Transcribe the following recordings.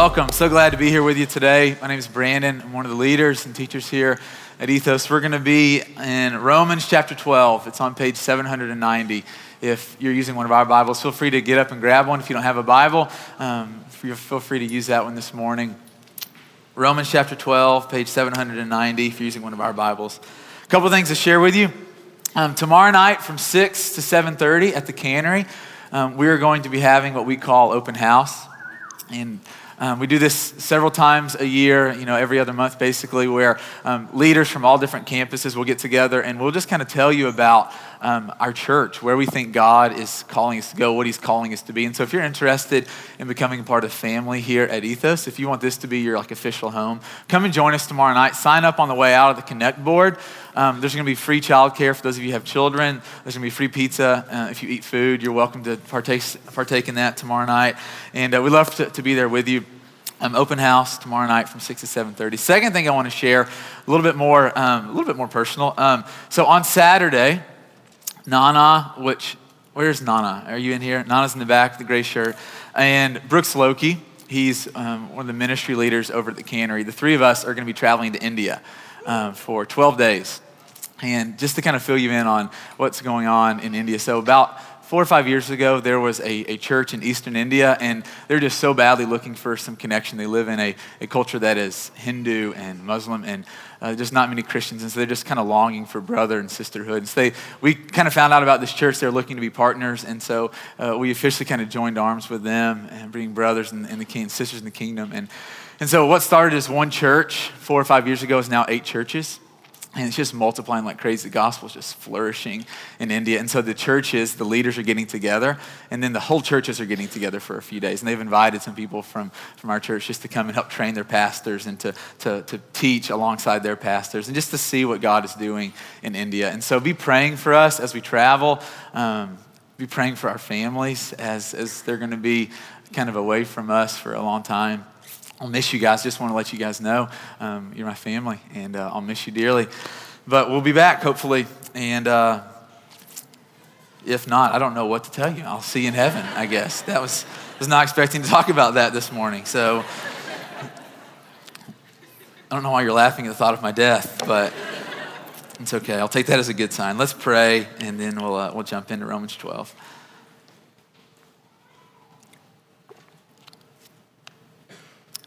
welcome. So glad to be here with you today. My name is Brandon. I'm one of the leaders and teachers here at Ethos. We're going to be in Romans chapter 12. It's on page 790. If you're using one of our Bibles, feel free to get up and grab one. If you don't have a Bible, um, feel free to use that one this morning. Romans chapter 12, page 790, if you're using one of our Bibles. A couple things to share with you. Um, tomorrow night from 6 to 7.30 at the cannery, um, we are going to be having what we call open house. And um, we do this several times a year, you know, every other month basically, where um, leaders from all different campuses will get together and we'll just kind of tell you about um, our church, where we think God is calling us to go, what He's calling us to be. And so, if you're interested in becoming a part of family here at Ethos, if you want this to be your like official home, come and join us tomorrow night. Sign up on the way out of the Connect board. Um, there's going to be free childcare for those of you who have children. There's going to be free pizza uh, if you eat food. You're welcome to partake partake in that tomorrow night, and uh, we love to, to be there with you. Um, open house tomorrow night from 6 to 7.30 second thing i want to share a little bit more um, a little bit more personal um, so on saturday Nana, which, where's Nana? Are you in here? Nana's in the back, the gray shirt. And Brooks Loki, he's um, one of the ministry leaders over at the cannery. The three of us are going to be traveling to India um, for 12 days. And just to kind of fill you in on what's going on in India. So, about four or five years ago, there was a, a church in eastern India, and they're just so badly looking for some connection. They live in a, a culture that is Hindu and Muslim, and uh, just not many Christians, and so they're just kind of longing for brother and sisterhood. And so they, we kind of found out about this church. They're looking to be partners, and so uh, we officially kind of joined arms with them and being brothers and, and the king, sisters in the kingdom. And, and so what started as one church four or five years ago is now eight churches. And it's just multiplying like crazy. The gospel is just flourishing in India. And so the churches, the leaders are getting together, and then the whole churches are getting together for a few days. And they've invited some people from, from our church just to come and help train their pastors and to, to, to teach alongside their pastors and just to see what God is doing in India. And so be praying for us as we travel. Um, be praying for our families as, as they're going to be kind of away from us for a long time. I'll miss you guys. Just want to let you guys know um, you're my family, and uh, I'll miss you dearly. But we'll be back, hopefully. And uh, if not, I don't know what to tell you. I'll see you in heaven, I guess. That was, was not expecting to talk about that this morning. So I don't know why you're laughing at the thought of my death, but it's okay. I'll take that as a good sign. Let's pray, and then we'll, uh, we'll jump into Romans 12.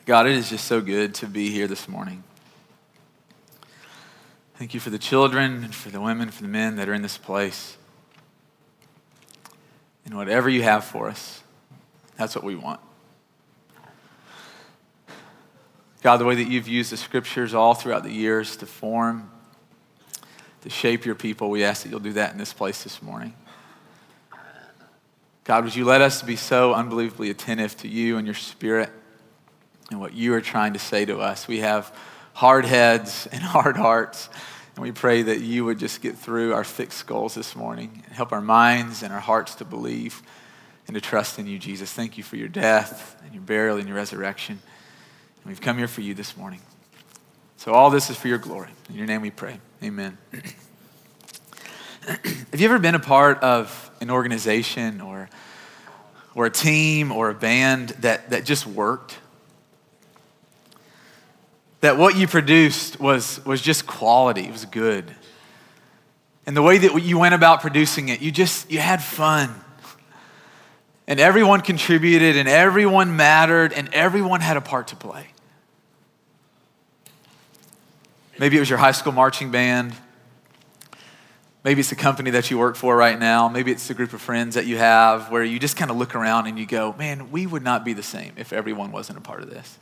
God, it is just so good to be here this morning. Thank you for the children and for the women, for the men that are in this place. And whatever you have for us, that's what we want. God, the way that you've used the scriptures all throughout the years to form, to shape your people, we ask that you'll do that in this place this morning. God, would you let us be so unbelievably attentive to you and your spirit? And what you are trying to say to us. We have hard heads and hard hearts, and we pray that you would just get through our thick skulls this morning and help our minds and our hearts to believe and to trust in you, Jesus. Thank you for your death and your burial and your resurrection. And we've come here for you this morning. So all this is for your glory. In your name we pray. Amen. Have you ever been a part of an organization or, or a team or a band that, that just worked? That what you produced was, was just quality, it was good. And the way that you went about producing it, you just, you had fun. And everyone contributed, and everyone mattered, and everyone had a part to play. Maybe it was your high school marching band. Maybe it's the company that you work for right now. Maybe it's the group of friends that you have where you just kind of look around and you go, man, we would not be the same if everyone wasn't a part of this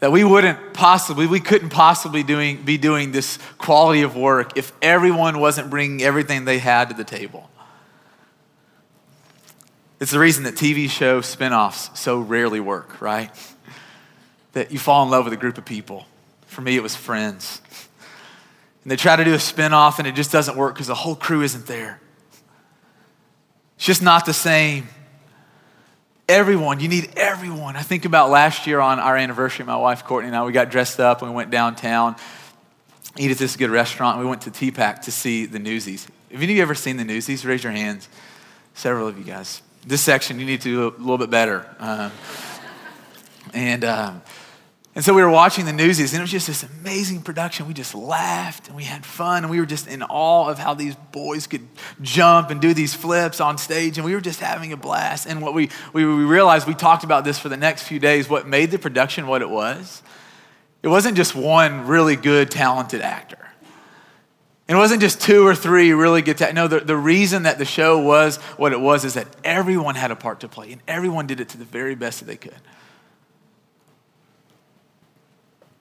that we wouldn't possibly, we couldn't possibly doing, be doing this quality of work if everyone wasn't bringing everything they had to the table. It's the reason that TV show spinoffs so rarely work, right? That you fall in love with a group of people. For me, it was friends. And they try to do a spinoff and it just doesn't work because the whole crew isn't there. It's just not the same. Everyone, you need everyone. I think about last year on our anniversary, my wife Courtney and I, we got dressed up and we went downtown, eat at this good restaurant. We went to TPAC to see the Newsies. Have any of you ever seen the Newsies? Raise your hands. Several of you guys. This section, you need to do a little bit better. Um, And, um, and so we were watching the newsies, and it was just this amazing production. We just laughed and we had fun, and we were just in awe of how these boys could jump and do these flips on stage, and we were just having a blast. And what we, we, realized, we talked about this for the next few days, what made the production what it was. It wasn't just one really good, talented actor. It wasn't just two or three really good. Ta- no, the, the reason that the show was what it was is that everyone had a part to play, and everyone did it to the very best that they could.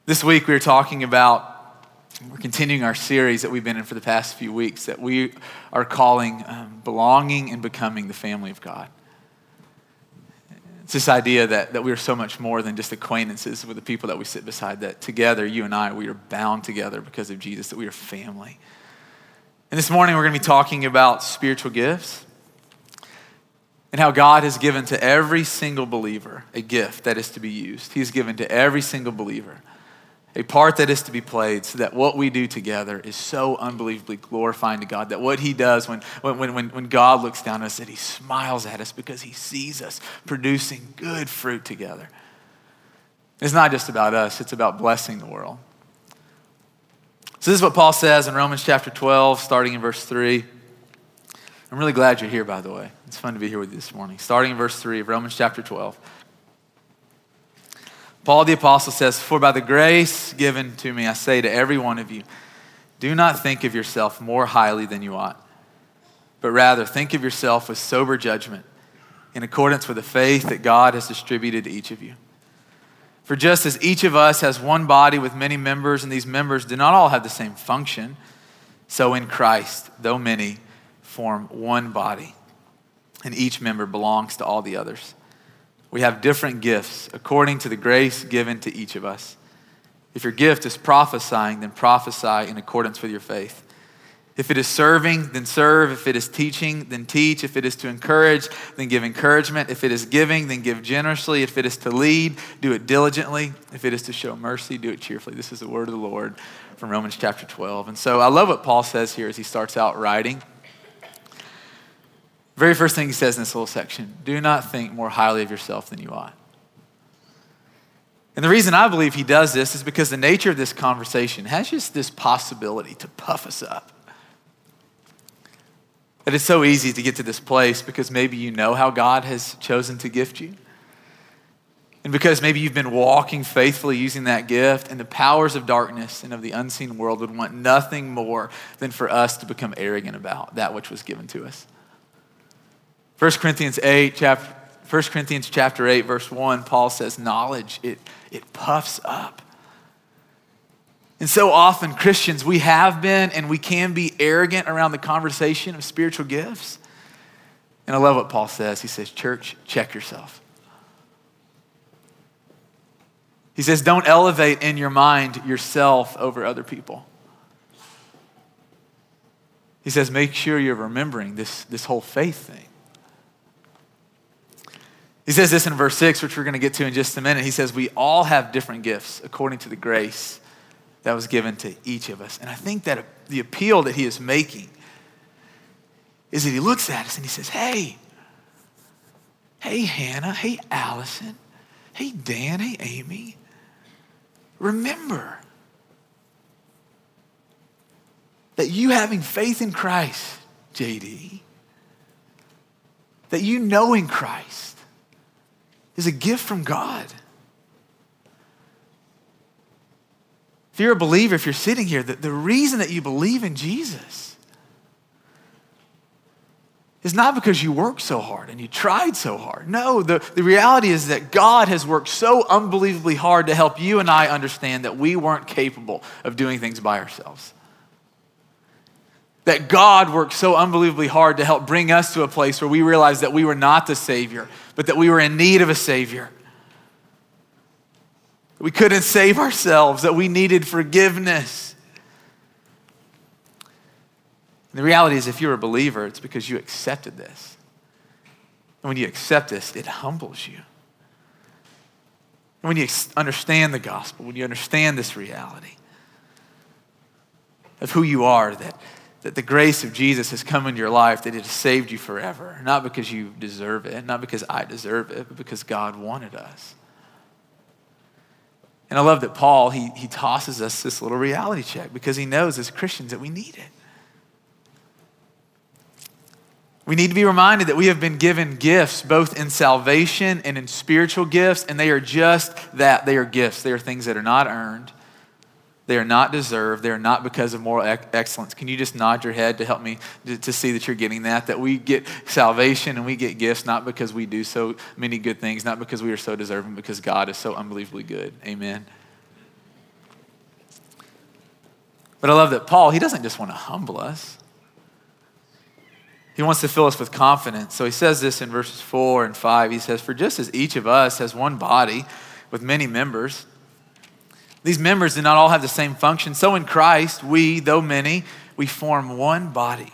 This week we are talking about, we're continuing our series that we've been in for the past few weeks that we are calling um, Belonging and Becoming the Family of God. It's this idea that, that we are so much more than just acquaintances with the people that we sit beside, that together, you and I, we are bound together because of Jesus, that we are family. And this morning we're going to be talking about spiritual gifts and how God has given to every single believer a gift that is to be used. He's given to every single believer a part that is to be played so that what we do together is so unbelievably glorifying to God that what He does when, when, when, when God looks down on us, that He smiles at us because He sees us producing good fruit together. It's not just about us, it's about blessing the world. So, this is what Paul says in Romans chapter 12, starting in verse 3. I'm really glad you're here, by the way. It's fun to be here with you this morning. Starting in verse 3 of Romans chapter 12. Paul the Apostle says, For by the grace given to me, I say to every one of you, do not think of yourself more highly than you ought, but rather think of yourself with sober judgment, in accordance with the faith that God has distributed to each of you. For just as each of us has one body with many members, and these members do not all have the same function, so in Christ, though many, form one body, and each member belongs to all the others. We have different gifts according to the grace given to each of us. If your gift is prophesying, then prophesy in accordance with your faith. If it is serving, then serve. If it is teaching, then teach. If it is to encourage, then give encouragement. If it is giving, then give generously. If it is to lead, do it diligently. If it is to show mercy, do it cheerfully. This is the word of the Lord from Romans chapter 12. And so I love what Paul says here as he starts out writing. Very first thing he says in this little section do not think more highly of yourself than you ought. And the reason I believe he does this is because the nature of this conversation has just this possibility to puff us up. That it's so easy to get to this place because maybe you know how God has chosen to gift you. And because maybe you've been walking faithfully using that gift, and the powers of darkness and of the unseen world would want nothing more than for us to become arrogant about that which was given to us. 1 Corinthians 8, chapter, 1 Corinthians chapter 8, verse 1, Paul says, knowledge, it, it puffs up. And so often, Christians, we have been and we can be arrogant around the conversation of spiritual gifts. And I love what Paul says. He says, Church, check yourself. He says, Don't elevate in your mind yourself over other people. He says, Make sure you're remembering this, this whole faith thing. He says this in verse 6, which we're going to get to in just a minute. He says, We all have different gifts according to the grace that was given to each of us. And I think that the appeal that he is making is that he looks at us and he says, Hey, hey, Hannah, hey, Allison, hey, Dan, hey, Amy, remember that you having faith in Christ, JD, that you knowing Christ, is a gift from God. If you're a believer, if you're sitting here, the, the reason that you believe in Jesus is not because you worked so hard and you tried so hard. No, the, the reality is that God has worked so unbelievably hard to help you and I understand that we weren't capable of doing things by ourselves that God worked so unbelievably hard to help bring us to a place where we realized that we were not the Savior, but that we were in need of a Savior. We couldn't save ourselves, that we needed forgiveness. And the reality is, if you're a believer, it's because you accepted this. And when you accept this, it humbles you. And when you understand the gospel, when you understand this reality of who you are, that that the grace of Jesus has come into your life, that it has saved you forever. Not because you deserve it, not because I deserve it, but because God wanted us. And I love that Paul, he, he tosses us this little reality check because he knows as Christians that we need it. We need to be reminded that we have been given gifts both in salvation and in spiritual gifts, and they are just that. They are gifts. They are things that are not earned, they are not deserved, they are not because of moral excellence. Can you just nod your head to help me to, to see that you're getting that? That we get salvation and we get gifts not because we do so many good things, not because we are so deserving, because God is so unbelievably good. Amen. But I love that Paul, he doesn't just want to humble us. He wants to fill us with confidence. So he says this in verses 4 and 5. He says, For just as each of us has one body with many members, these members do not all have the same function. So in Christ, we, though many, we form one body.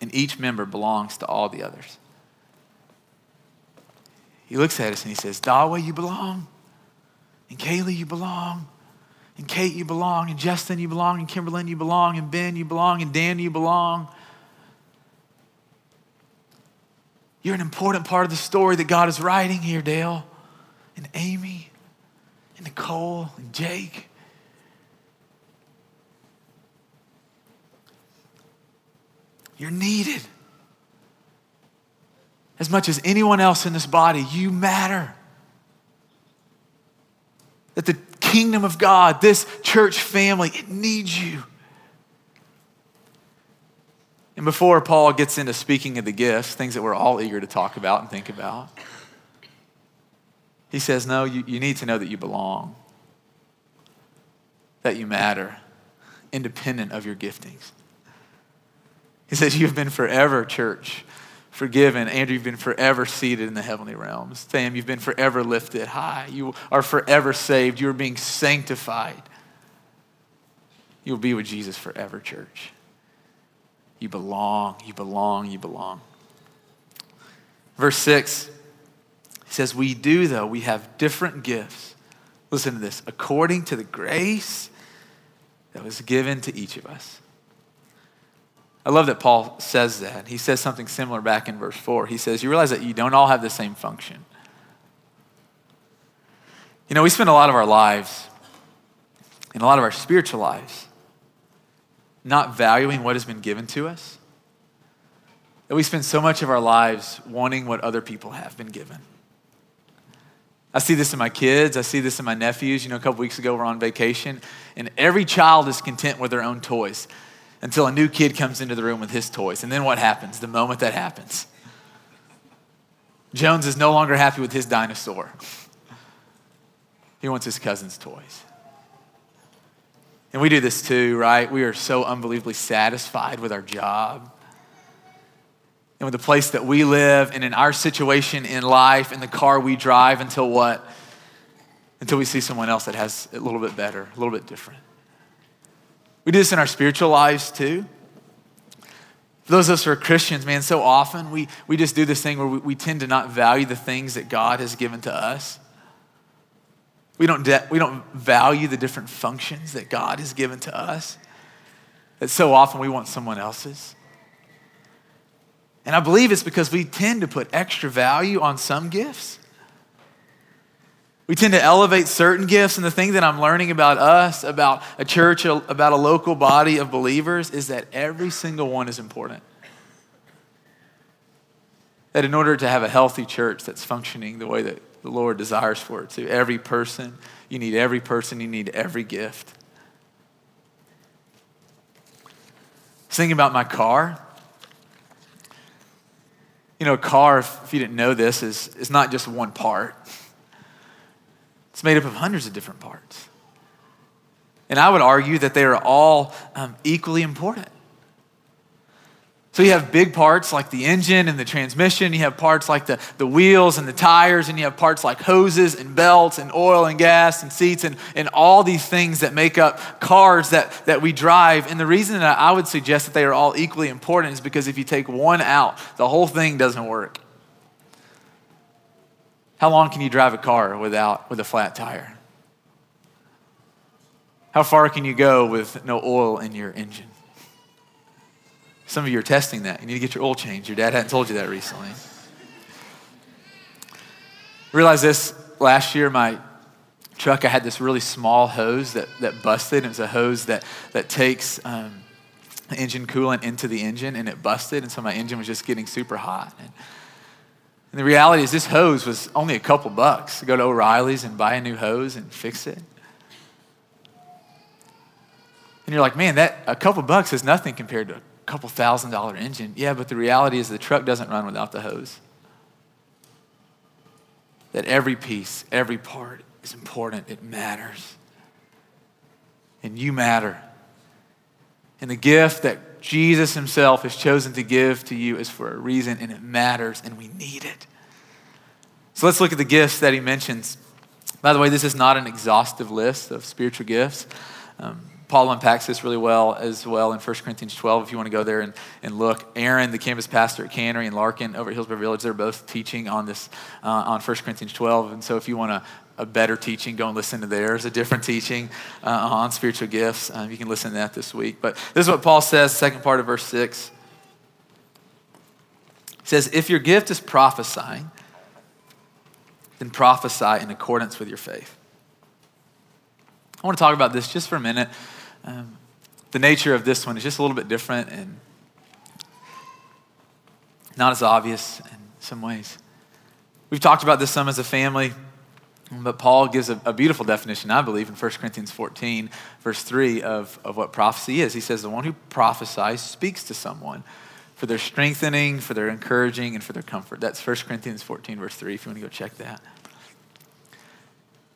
And each member belongs to all the others. He looks at us and he says, Dawa, you belong. And Kaylee, you belong. And Kate, you belong. And Justin, you belong. And Kimberlyn, you belong. And Ben, you belong. And Dan, you belong. You're an important part of the story that God is writing here, Dale, and Amy, and Nicole, and Jake. You're needed. As much as anyone else in this body, you matter. That the kingdom of God, this church family, it needs you. And before Paul gets into speaking of the gifts, things that we're all eager to talk about and think about, he says, No, you, you need to know that you belong, that you matter, independent of your giftings. He says, You've been forever, church, forgiven. Andrew, you've been forever seated in the heavenly realms. Sam, you've been forever lifted high. You are forever saved. You are being sanctified. You'll be with Jesus forever, church. You belong, you belong, you belong. Verse 6 he says, We do, though, we have different gifts. Listen to this according to the grace that was given to each of us. I love that Paul says that. He says something similar back in verse 4. He says, You realize that you don't all have the same function. You know, we spend a lot of our lives, in a lot of our spiritual lives, not valuing what has been given to us, that we spend so much of our lives wanting what other people have been given. I see this in my kids. I see this in my nephews. You know, a couple weeks ago, we're on vacation, and every child is content with their own toys until a new kid comes into the room with his toys. And then what happens the moment that happens? Jones is no longer happy with his dinosaur, he wants his cousin's toys. And we do this too, right? We are so unbelievably satisfied with our job and with the place that we live and in our situation in life, in the car we drive until what? Until we see someone else that has it a little bit better, a little bit different. We do this in our spiritual lives too. For those of us who are Christians, man, so often we, we just do this thing where we, we tend to not value the things that God has given to us. We don't, de- we don't value the different functions that God has given to us. That so often we want someone else's. And I believe it's because we tend to put extra value on some gifts. We tend to elevate certain gifts, and the thing that I'm learning about us, about a church, about a local body of believers, is that every single one is important. That in order to have a healthy church that's functioning the way that the Lord desires for it to. Every person, you need every person, you need every gift. Thinking about my car. You know, a car, if you didn't know this, is, is not just one part. It's made up of hundreds of different parts. And I would argue that they are all um, equally important. So you have big parts like the engine and the transmission, you have parts like the, the wheels and the tires, and you have parts like hoses and belts and oil and gas and seats and, and all these things that make up cars that, that we drive. And the reason that I would suggest that they are all equally important is because if you take one out, the whole thing doesn't work. How long can you drive a car without with a flat tire? How far can you go with no oil in your engine? Some of you are testing that. You need to get your oil changed. Your dad hadn't told you that recently. Realize this last year, my, truck, I had this really small hose that, that busted. It was a hose that, that takes um, engine coolant into the engine, and it busted. And so my engine was just getting super hot. And, and the reality is, this hose was only a couple bucks to go to O'Reilly's and buy a new hose and fix it. And you're like, man, that a couple bucks is nothing compared to couple thousand dollar engine. Yeah, but the reality is the truck doesn't run without the hose. That every piece, every part is important. It matters. And you matter. And the gift that Jesus himself has chosen to give to you is for a reason, and it matters, and we need it. So let's look at the gifts that he mentions. By the way, this is not an exhaustive list of spiritual gifts. Um, Paul unpacks this really well as well in 1 Corinthians 12, if you want to go there and, and look. Aaron, the campus pastor at Cannery, and Larkin over at Hillsboro Village, they're both teaching on this, uh, on 1 Corinthians 12. And so if you want a, a better teaching, go and listen to theirs, a different teaching uh, on spiritual gifts. Um, you can listen to that this week. But this is what Paul says, second part of verse 6. He says, If your gift is prophesying, then prophesy in accordance with your faith. I want to talk about this just for a minute. Um, the nature of this one is just a little bit different and not as obvious in some ways. We've talked about this some as a family, but Paul gives a, a, beautiful definition, I believe, in 1 Corinthians 14, verse 3, of, of what prophecy is. He says, The one who prophesies speaks to someone for their strengthening, for their encouraging, and for their comfort. That's 1 Corinthians 14, verse 3, if you want to go check that.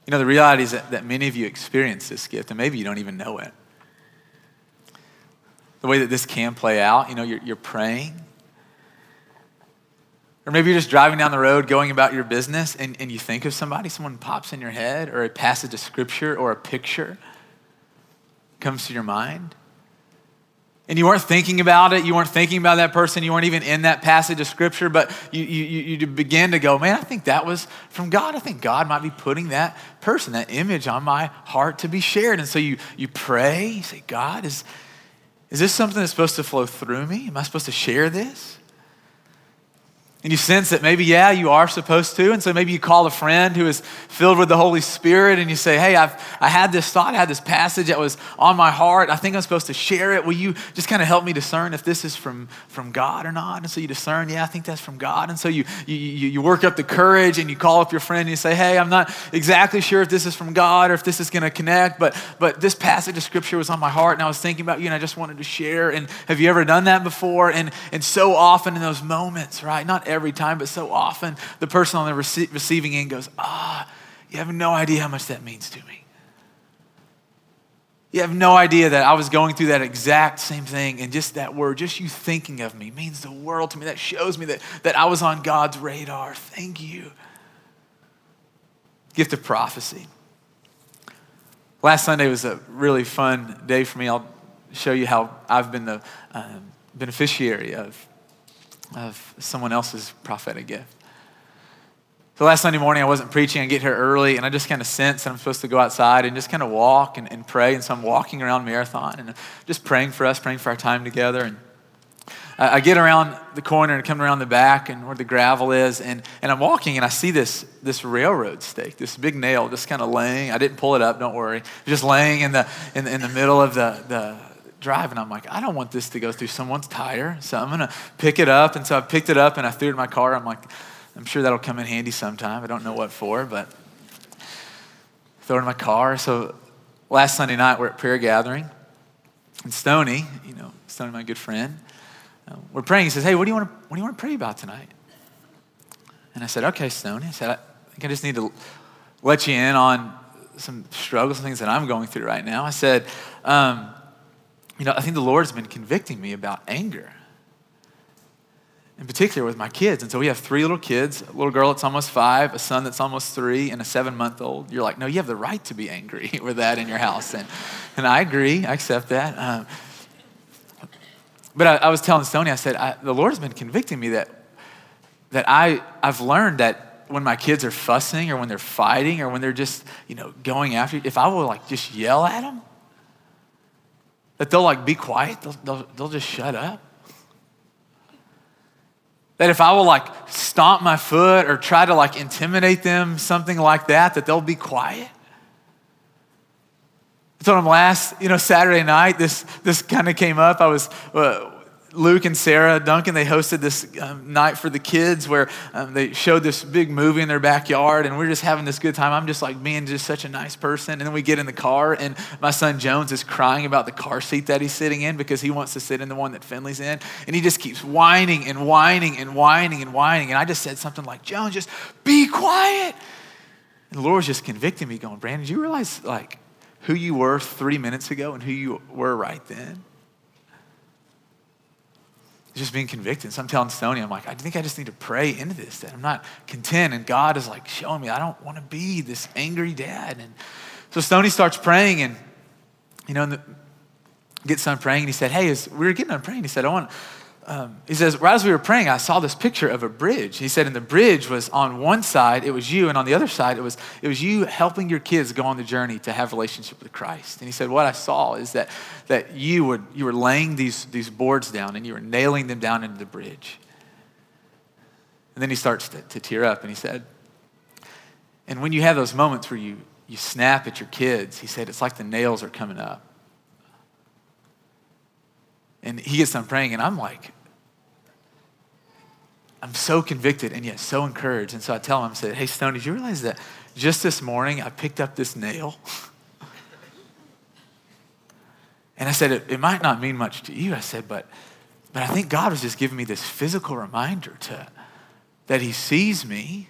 You know, the reality is that, that many of you experience this gift, and maybe you don't even know it the way that this can play out. You know, you're, you're praying. Or maybe you're just driving down the road going about your business and, and you think of somebody, someone pops in your head, or a passage of scripture or a picture comes to your mind. And you weren't thinking about it, you weren't thinking about that person, you weren't even in that passage of scripture, but you, you, you begin to go, man, I think that was from God. I think God might be putting that person, that image on my heart to be shared. And so you, you pray, you say, God, is, is this something that's supposed to flow through me? Am I supposed to share this? And you sense that maybe, yeah, you are supposed to. And so maybe you call a friend who is filled with the Holy Spirit and you say, hey, I've, I had this thought, I had this passage that was on my heart. I think I'm supposed to share it. Will you just kind of help me discern if this is from, from God or not? And so you discern, yeah, I think that's from God. And so you, you, you work up the courage and you call up your friend and you say, hey, I'm not exactly sure if this is from God or if this is going to connect, but, but this passage of scripture was on my heart and I was thinking about you and I just wanted to share. And have you ever done that before? And, and so often in those moments, right? Not every time, but so often the person on the rece- receiving end goes, Ah, you have no idea how much that means to me. You have no idea that I was going through that exact same thing, and just that word, just you thinking of me, means the world to me. That shows me that, that I was on God's radar. Thank you. Gift of prophecy. Last Sunday was a really fun day for me. I'll show you how I've been the um, beneficiary of of someone else's prophetic gift. So last Sunday morning, I wasn't preaching. I get here early, and I just kind of sense that I'm supposed to go outside and just kind of walk and, and pray. And so I'm walking around Marathon and just praying for us, praying for our time together. And I, I get around the corner and come around the back and where the gravel is, and, and I'm walking and I see this, this railroad stake, this big nail just kind of laying. I didn't pull it up, don't worry. Just laying in the, in, in the middle of the, the, drive and I'm like, I don't want this to go through someone's tire. So I'm going to pick it up. And so I picked it up and I threw it in my car. I'm like, I'm sure that'll come in handy sometime. I don't know what for, but throw it in my car. So last Sunday night, we're at prayer gathering. And Stony, you know, Stony, my good friend, uh, we're praying. He says, Hey, what do you want to, what do you want to pray about tonight? And I said, Okay, Stony. I said, I think I just need to let you in on some struggles and things that I'm going through right now. I said, um, you know, I think the Lord's been convicting me about anger, in particular with my kids. And so we have three little kids a little girl that's almost five, a son that's almost three, and a seven month old. You're like, no, you have the right to be angry with that in your house. And, and I agree, I accept that. Um, but I, I, was telling Stoney, I said, I, the Lord's been convicting me that, that I, I've learned that when my kids are fussing or when they're fighting or when they're just, you know, going after if I will like just yell at them, that they'll like be quiet, they'll, they'll, they'll just shut up. That if I will like stomp my foot or try to like intimidate them, something like that, that they'll be quiet. I told them last, you know, Saturday night, this, this kind of came up. I was, uh, Luke and Sarah Duncan, they hosted this um, night for the kids where um, they showed this big movie in their backyard, and we're just having this good time. I'm just like being just such a nice person. And then we get in the car, and my son Jones is crying about the car seat that he's sitting in because he wants to sit in the one that Finley's in. And he just keeps whining and whining and whining and whining. And I just said something like, Jones, just be quiet. And the Lord was just convicting me, going, Brandon, do you realize like who you were three minutes ago and who you were right then? Just being convicted. So I'm telling Stoney, I'm like, I think I just need to pray into this, that I'm not content. And God is like showing me, I don't want to be this angry dad. And so Stoney starts praying and, you know, the, gets done praying and he said, hey, as we were getting done praying, he said, I want, um, he says, right as we were praying, I saw this picture of a bridge. He said, and the bridge was on one side, it was you, and on the other side, it was, it was you helping your kids go on the journey to have relationship with Christ. And he said, what I saw is that, that you, were, you were laying these, these boards down and you were nailing them down into the bridge. And then he starts to, to tear up and he said, and when you have those moments where you, you snap at your kids, he said, it's like the nails are coming up. And he gets done praying, and I'm like, I'm so convicted and yet so encouraged. And so I tell him, I said, Hey, Stone, did you realize that just this morning I picked up this nail? and I said, it, it might not mean much to you. I said, but, but I think God was just giving me this physical reminder to, that He sees me,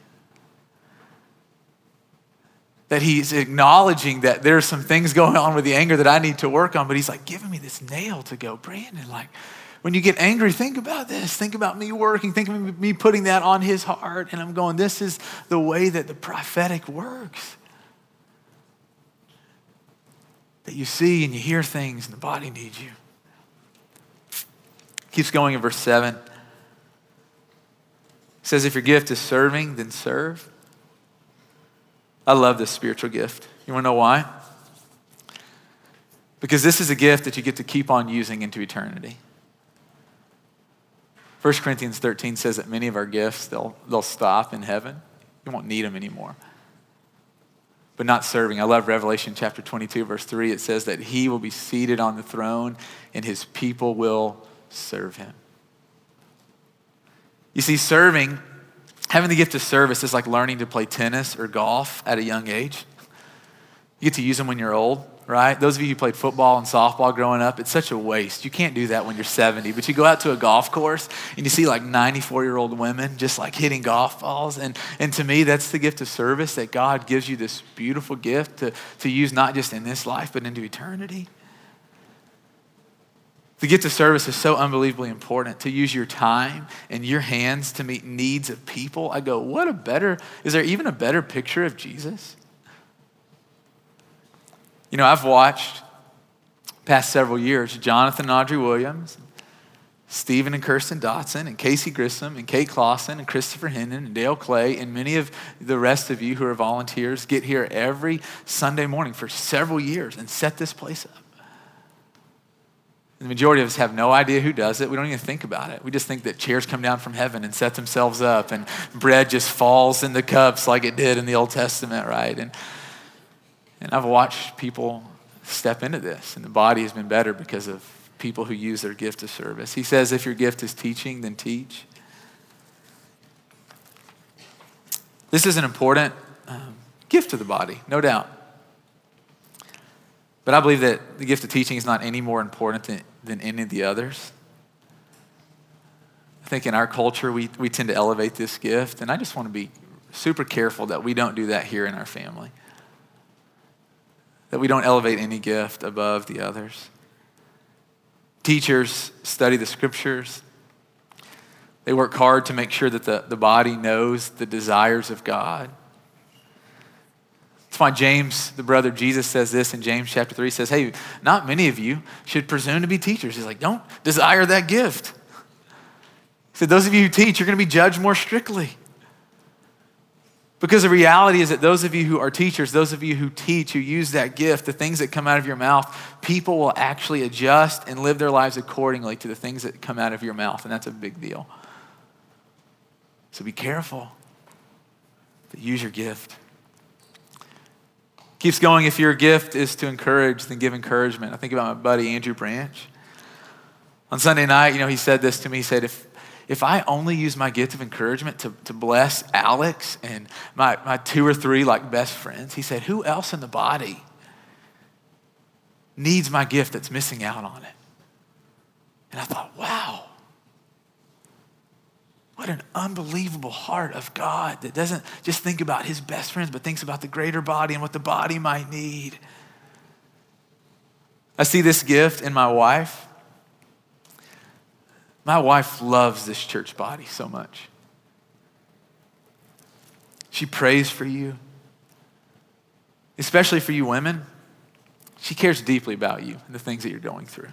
that He's acknowledging that there's some things going on with the anger that I need to work on, but He's like giving me this nail to go, Brandon, like, when you get angry, think about this. Think about me working. Think of me putting that on his heart. And I'm going, this is the way that the prophetic works. That you see and you hear things and the body needs you. Keeps going in verse 7. It says, if your gift is serving, then serve. I love this spiritual gift. You want to know why? Because this is a gift that you get to keep on using into eternity. 1 Corinthians 13 says that many of our gifts, they'll, they'll stop in heaven. You won't need them anymore. But not serving. I love Revelation chapter 22, verse 3. It says that he will be seated on the throne and his people will serve him. You see, serving, having the gift of service is like learning to play tennis or golf at a young age. You get to use them when you're old right? Those of you who played football and softball growing up, it's such a waste. You can't do that when you're 70. But you go out to a golf course and you see like 94 year old women just like hitting golf balls. And, and to me, that's the gift of service that God gives you this beautiful gift to, to use not just in this life, but into eternity. The gift of service is so unbelievably important to use your time and your hands to meet needs of people. I go, what a better, is there even a better picture of Jesus? You know, I've watched past several years Jonathan and Audrey Williams, Stephen and Kirsten Dotson, and Casey Grissom, and Kate Clausen, and Christopher Hendon, and Dale Clay, and many of the rest of you who are volunteers get here every Sunday morning for several years and set this place up. The majority of us have no idea who does it. We don't even think about it. We just think that chairs come down from heaven and set themselves up, and bread just falls in the cups like it did in the Old Testament, right? And and I've watched people step into this, and the body has been better because of people who use their gift of service. He says, if your gift is teaching, then teach. This is an important um, gift to the body, no doubt. But I believe that the gift of teaching is not any more important than, than any of the others. I think in our culture, we, we tend to elevate this gift, and I just want to be super careful that we don't do that here in our family that we don't elevate any gift above the others. Teachers study the scriptures. They work hard to make sure that the, the body knows the desires of God. That's why James, the brother Jesus, says this in James chapter 3. He says, Hey, not many of you should presume to be teachers. He's like, Don't desire that gift. He said, Those of you who teach, you're going to be judged more strictly. Because the reality is that those of you who are teachers, those of you who teach, who use that gift, the things that come out of your mouth, people will actually adjust and live their lives accordingly to the things that come out of your mouth. And that's a big deal. So be careful, but use your gift. Keeps going, if your gift is to encourage, then give encouragement. I think about my buddy Andrew Branch. On Sunday night, you know, he said this to me. He said, if, if I only use my gift of encouragement to, to bless Alex and my, my two or three like best friends, he said, who else in the body needs my gift that's missing out on it? And I thought, wow, what an unbelievable heart of God that doesn't just think about his best friends, but thinks about the greater body and what the body might need. I see this gift in my wife. My wife loves this church body so much. She prays for you, especially for you women. She cares deeply about you and the things that you're going through.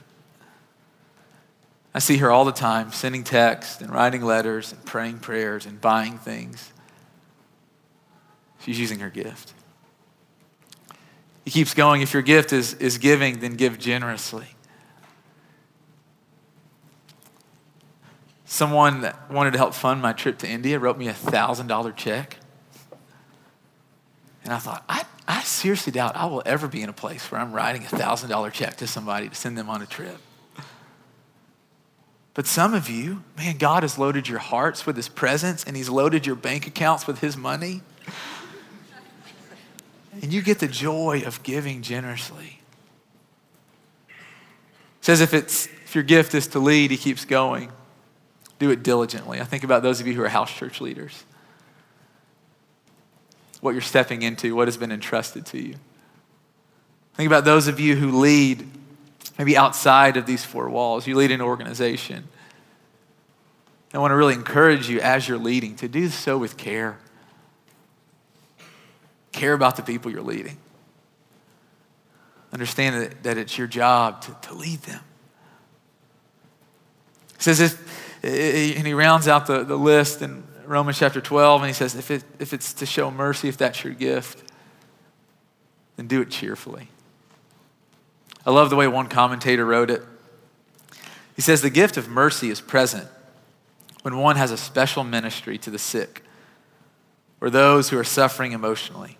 I see her all the time sending texts and writing letters and praying prayers and buying things. She's using her gift. He keeps going. If your gift is, is giving, then give generously. Someone that wanted to help fund my trip to India wrote me a $1,000 check. And I thought, I, I seriously doubt I will ever be in a place where I'm writing a $1,000 check to somebody to send them on a trip. But some of you, man, God has loaded your hearts with his presence and he's loaded your bank accounts with his money. And you get the joy of giving generously. It says if it's if your gift is to lead, he keeps going. Do it diligently. I think about those of you who are house church leaders. What you're stepping into, what has been entrusted to you. Think about those of you who lead maybe outside of these four walls. You lead an organization. I want to really encourage you as you're leading to do so with care. Care about the people you're leading. Understand that, that it's your job to, to lead them. He says, if, and he rounds out the, the list in Romans chapter 12, and he says, if, it, if it's to show mercy, if that's your gift, then do it cheerfully. I love the way one commentator wrote it. He says, The gift of mercy is present when one has a special ministry to the sick or those who are suffering emotionally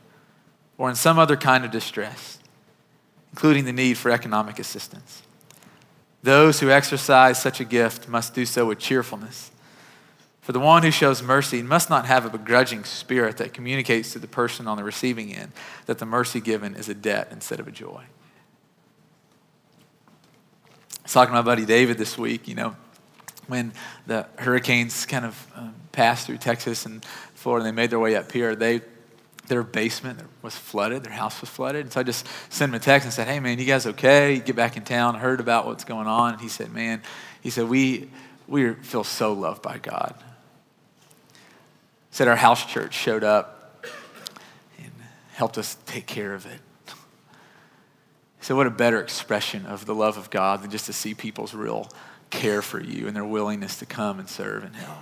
or in some other kind of distress, including the need for economic assistance. Those who exercise such a gift must do so with cheerfulness. For the one who shows mercy must not have a begrudging spirit that communicates to the person on the receiving end that the mercy given is a debt instead of a joy. I was talking to my buddy David this week, you know, when the hurricanes kind of um, passed through Texas and Florida, and they made their way up here, they their basement was flooded, their house was flooded. And so I just sent him a text and said, Hey man, you guys okay? Get back in town, heard about what's going on. And he said, Man, he said, We we feel so loved by God. He said our house church showed up and helped us take care of it. So, what a better expression of the love of God than just to see people's real care for you and their willingness to come and serve and help.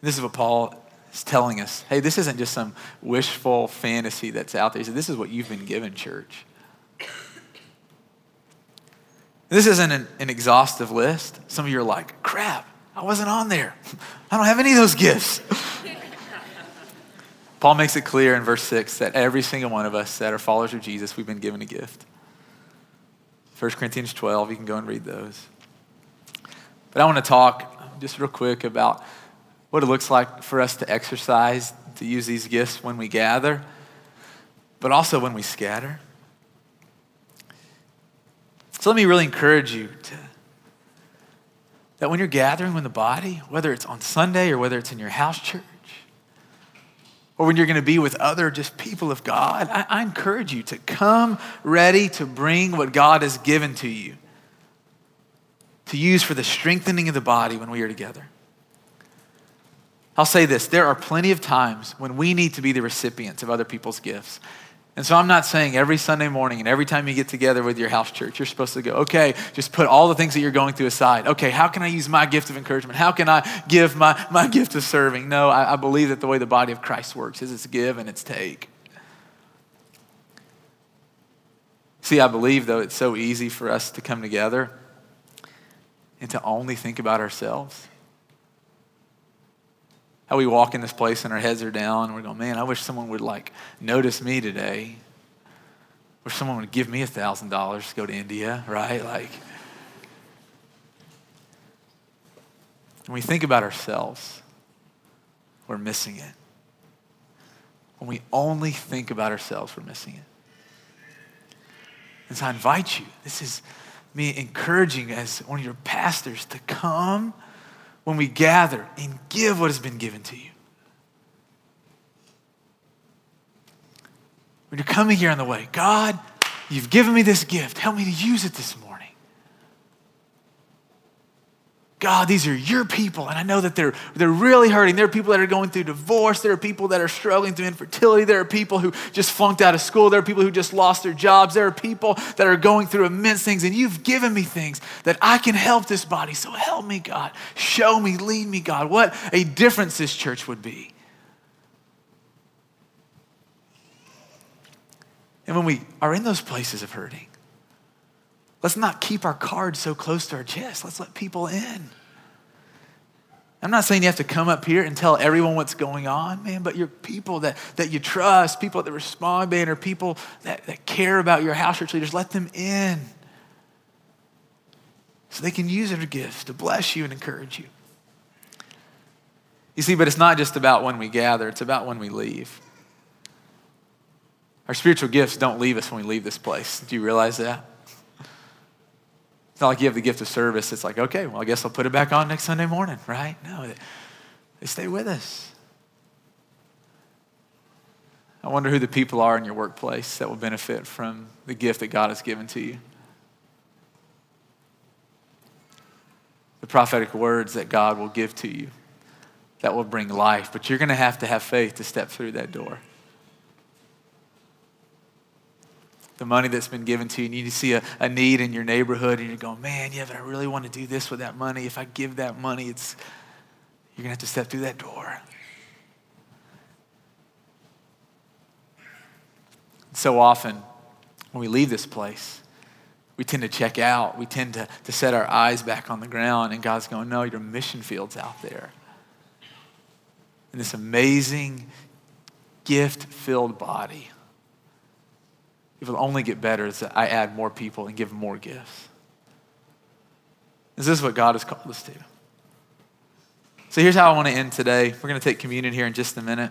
This is what Paul is telling us. Hey, this isn't just some wishful fantasy that's out there. He said, This is what you've been given, church. This isn't an, an exhaustive list. Some of you are like, crap, I wasn't on there. I don't have any of those gifts. Paul makes it clear in verse 6 that every single one of us that are followers of Jesus, we've been given a gift. 1 Corinthians 12, you can go and read those. But I want to talk just real quick about what it looks like for us to exercise, to use these gifts when we gather, but also when we scatter. So let me really encourage you to, that when you're gathering with the body, whether it's on Sunday or whether it's in your house church, or when you're going to be with other just people of God, I, I, encourage you to come ready to bring what God has given to you to use for the strengthening of the body when we are together. I'll say this there are plenty of times when we need to be the recipients of other people's gifts. And so I'm not saying every Sunday morning and every time you get together with your house church, you're supposed to go, okay, just put all the things that you're going through aside. Okay, how can I use my gift of encouragement? How can I give my, my gift of serving? No, I, I believe that the way the body of Christ works is it's give and it's take. See, I believe, though, it's so easy for us to come together and to only think about ourselves. How we walk in this place and our heads are down and we're going, man, I wish someone would like notice me today. Wish someone would give me a thousand dollars to go to India, right? Like when we think about ourselves, we're missing it. When we only think about ourselves, we're missing it. And so I invite you, this is me encouraging as one of your pastors to come when we gather and give what has been given to you. When you're coming here on the way, God, you've given me this gift. Help me to use it this morning. God, these are your people, and I know that they're, they're really hurting. There are people that are going through divorce. There are people that are struggling through infertility. There are people who just flunked out of school. There are people who just lost their jobs. There are people that are going through immense things, and you've given me things that I can help this body. So help me, God. Show me, lead me, God. What a difference this church would be. And when we are in those places of hurting, Let's not keep our cards so close to our chest. Let's let people in. I'm not saying you have to come up here and tell everyone what's going on, man, but you're people that, that you trust, people that respond, man, or people that, that care about your house church leaders. Let them in so they can use their gifts to bless you and encourage you. You see, but it's not just about when we gather, it's about when we leave. Our spiritual gifts don't leave us when we leave this place. Do you realize that? It's not like you have the gift of service. It's like, okay, well, I guess I'll put it back on next Sunday morning, right? No, they, stay with us. I wonder who the people are in your workplace that will benefit from the gift that God has given to you. The prophetic words that God will give to you that will bring life, but you're going to have to have faith to step through that door. The money that's been given to you, and you see a, a need in your neighborhood, and you're going, man, yeah, but I really want to do this with that money. If I give that money, it's you're gonna have to step through that door. So often, when we leave this place, we tend to check out. We tend to, to set our eyes back on the ground, and God's going, No, your mission field's out there. And this amazing, gift filled body it will only get better as I add more people and give more gifts. Is this what God has called us to? So here's how I want to end today. We're going to take communion here in just a minute.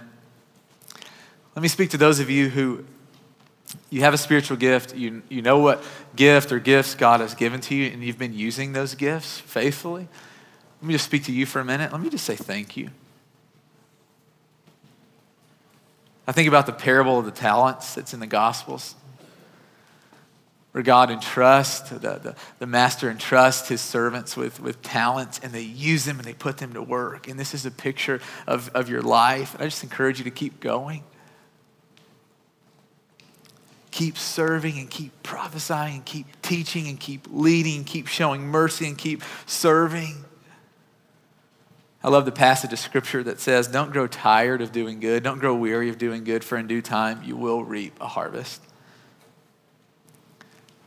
Let me speak to those of you who you have a spiritual gift. You, you know what gift or gifts God has given to you, and you've been using those gifts faithfully. Let me just speak to you for a minute. Let me just say thank you. I think about the parable of the talents that's in the Gospels where God entrusts, the, the, the master entrusts his servants with, with talents and they use them and they put them to work. And this is a picture of, of your life. I just encourage you to keep going. Keep serving and keep prophesying and keep teaching and keep leading, and keep showing mercy and keep serving. I love the passage of scripture that says, Don't grow tired of doing good, don't grow weary of doing good, for in due time you will reap a harvest.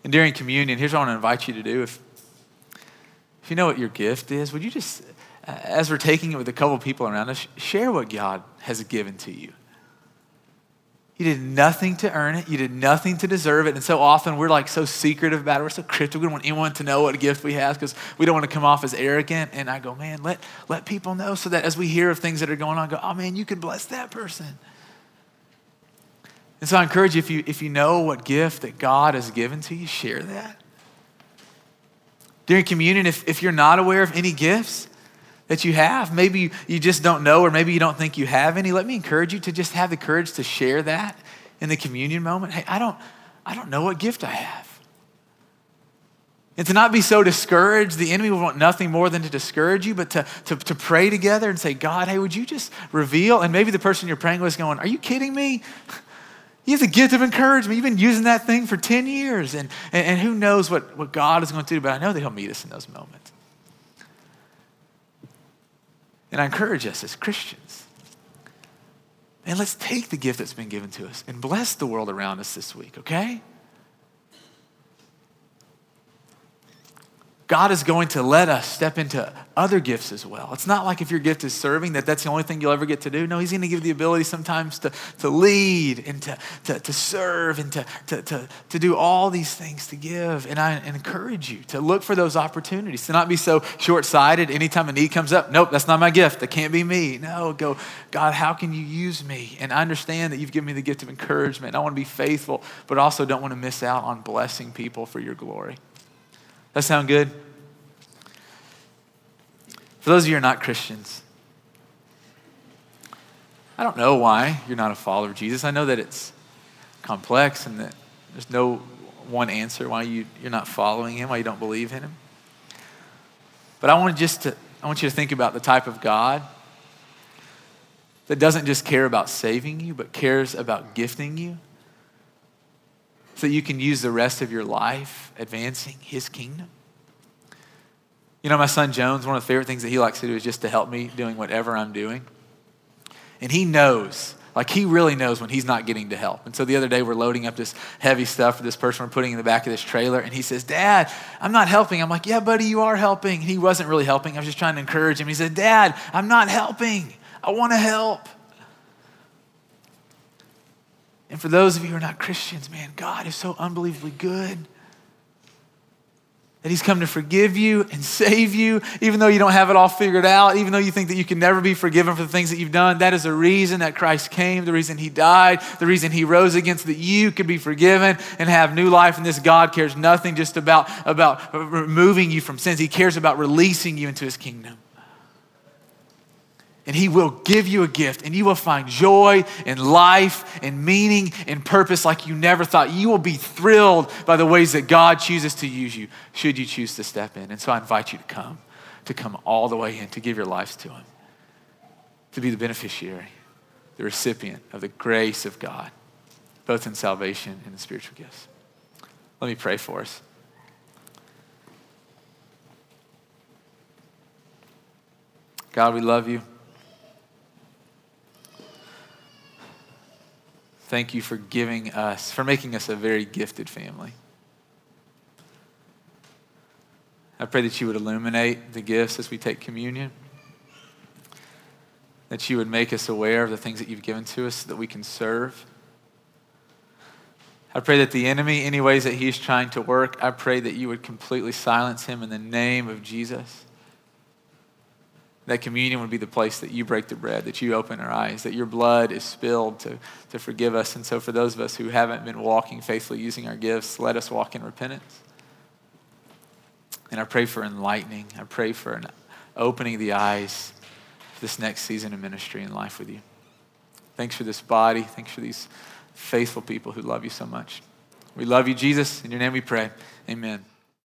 And during communion, here's what I want to invite you to do. If, if you know what your gift is, would you just, uh, as we're taking it with a couple people around us, share what God has given to you? You did nothing to earn it. You did nothing to deserve it. And so often we're like so secretive about it. We're so cryptic. We don't want anyone to know what gift we have because we don't want to come off as arrogant. And I go, man, let, let people know so that as we hear of things that are going on, go, oh man, you could bless that person. And so I encourage you if, you, if you know what gift that God has given to you, share that. During communion, if, if you're not aware of any gifts that you have, maybe you, just don't know, or maybe you don't think you have any, let me encourage you to just have the courage to share that in the communion moment. Hey, I don't, I don't know what gift I have. And to not be so discouraged, the enemy will want nothing more than to discourage you, but to, to, to pray together and say, God, hey, would you just reveal? And maybe the person you're praying with is going, Are you kidding me? Have the gift of encouragement. You've been using that thing for 10 years. And, and, and who knows what, what God is going to do, but I know that He'll meet us in those moments. And I encourage us as Christians. And let's take the gift that's been given to us and bless the world around us this week, okay? God is going to let us step into other gifts as well. It's not like if your gift is serving, that that's the only thing you'll ever get to do. No, He's going to give the ability sometimes to, to lead and to, to, to serve and to, to, to, to do all these things to give. And I encourage you to look for those opportunities, to not be so short sighted. Anytime a need comes up, nope, that's not my gift. That can't be me. No, go, God, how can you use me? And I understand that you've given me the gift of encouragement. I want to be faithful, but also don't want to miss out on blessing people for your glory. That sound good? For those of you who are not Christians, I don't know why you're not a follower of Jesus. I know that it's complex and that there's no one answer why you, you're not following him, why you don't believe in him. But I want just to I want you to think about the type of God that doesn't just care about saving you, but cares about gifting you so that you can use the rest of your life advancing his kingdom. You know, my son Jones, one of the favorite things that he likes to do is just to help me doing whatever I'm doing. And he knows, like he really knows when he's not getting to help. And so the other day we're loading up this heavy stuff for this person we're putting in the back of this trailer. And he says, Dad, I'm not helping. I'm like, Yeah, buddy, you are helping. He wasn't really helping. I was just trying to encourage him. He said, Dad, I'm not helping. I want to help. And for those of you who are not Christians, man, God is so unbelievably good. That He's come to forgive you and save you, even though you don't have it all figured out, even though you think that you can never be forgiven for the things that you've done. That is the reason that Christ came, the reason He died, the reason He rose again, so that you could be forgiven and have new life. And this God cares nothing just about, about removing you from sins, He cares about releasing you into His kingdom and He will give you a gift, and you will find joy and life and meaning and purpose like you never thought. You will be thrilled by the ways that God chooses to use you, should you choose to step in. And so I invite you to come, to come all the way in, to give your lives to Him, to be the beneficiary, the recipient of the grace of God, both in salvation and in spiritual gifts. Let me pray for us. God, we love you. Thank you for giving us, for making us a very gifted family. I pray that you would illuminate the gifts as we take communion, that you would make us aware of the things that you've given to us so that we can serve. I pray that the enemy, any ways that he's trying to work, I pray that you would completely silence him in the name of Jesus that communion would be the place that you break the bread, that you open our eyes, that your blood is spilled to, to forgive us. And so, for those of us who haven't been walking faithfully using our gifts, let us walk in repentance. And I pray for enlightening. I pray for an opening the eyes for this next season of ministry and life with you. Thanks for this body. Thanks for these faithful people who love you so much. We love you, Jesus. In your name we pray. Amen.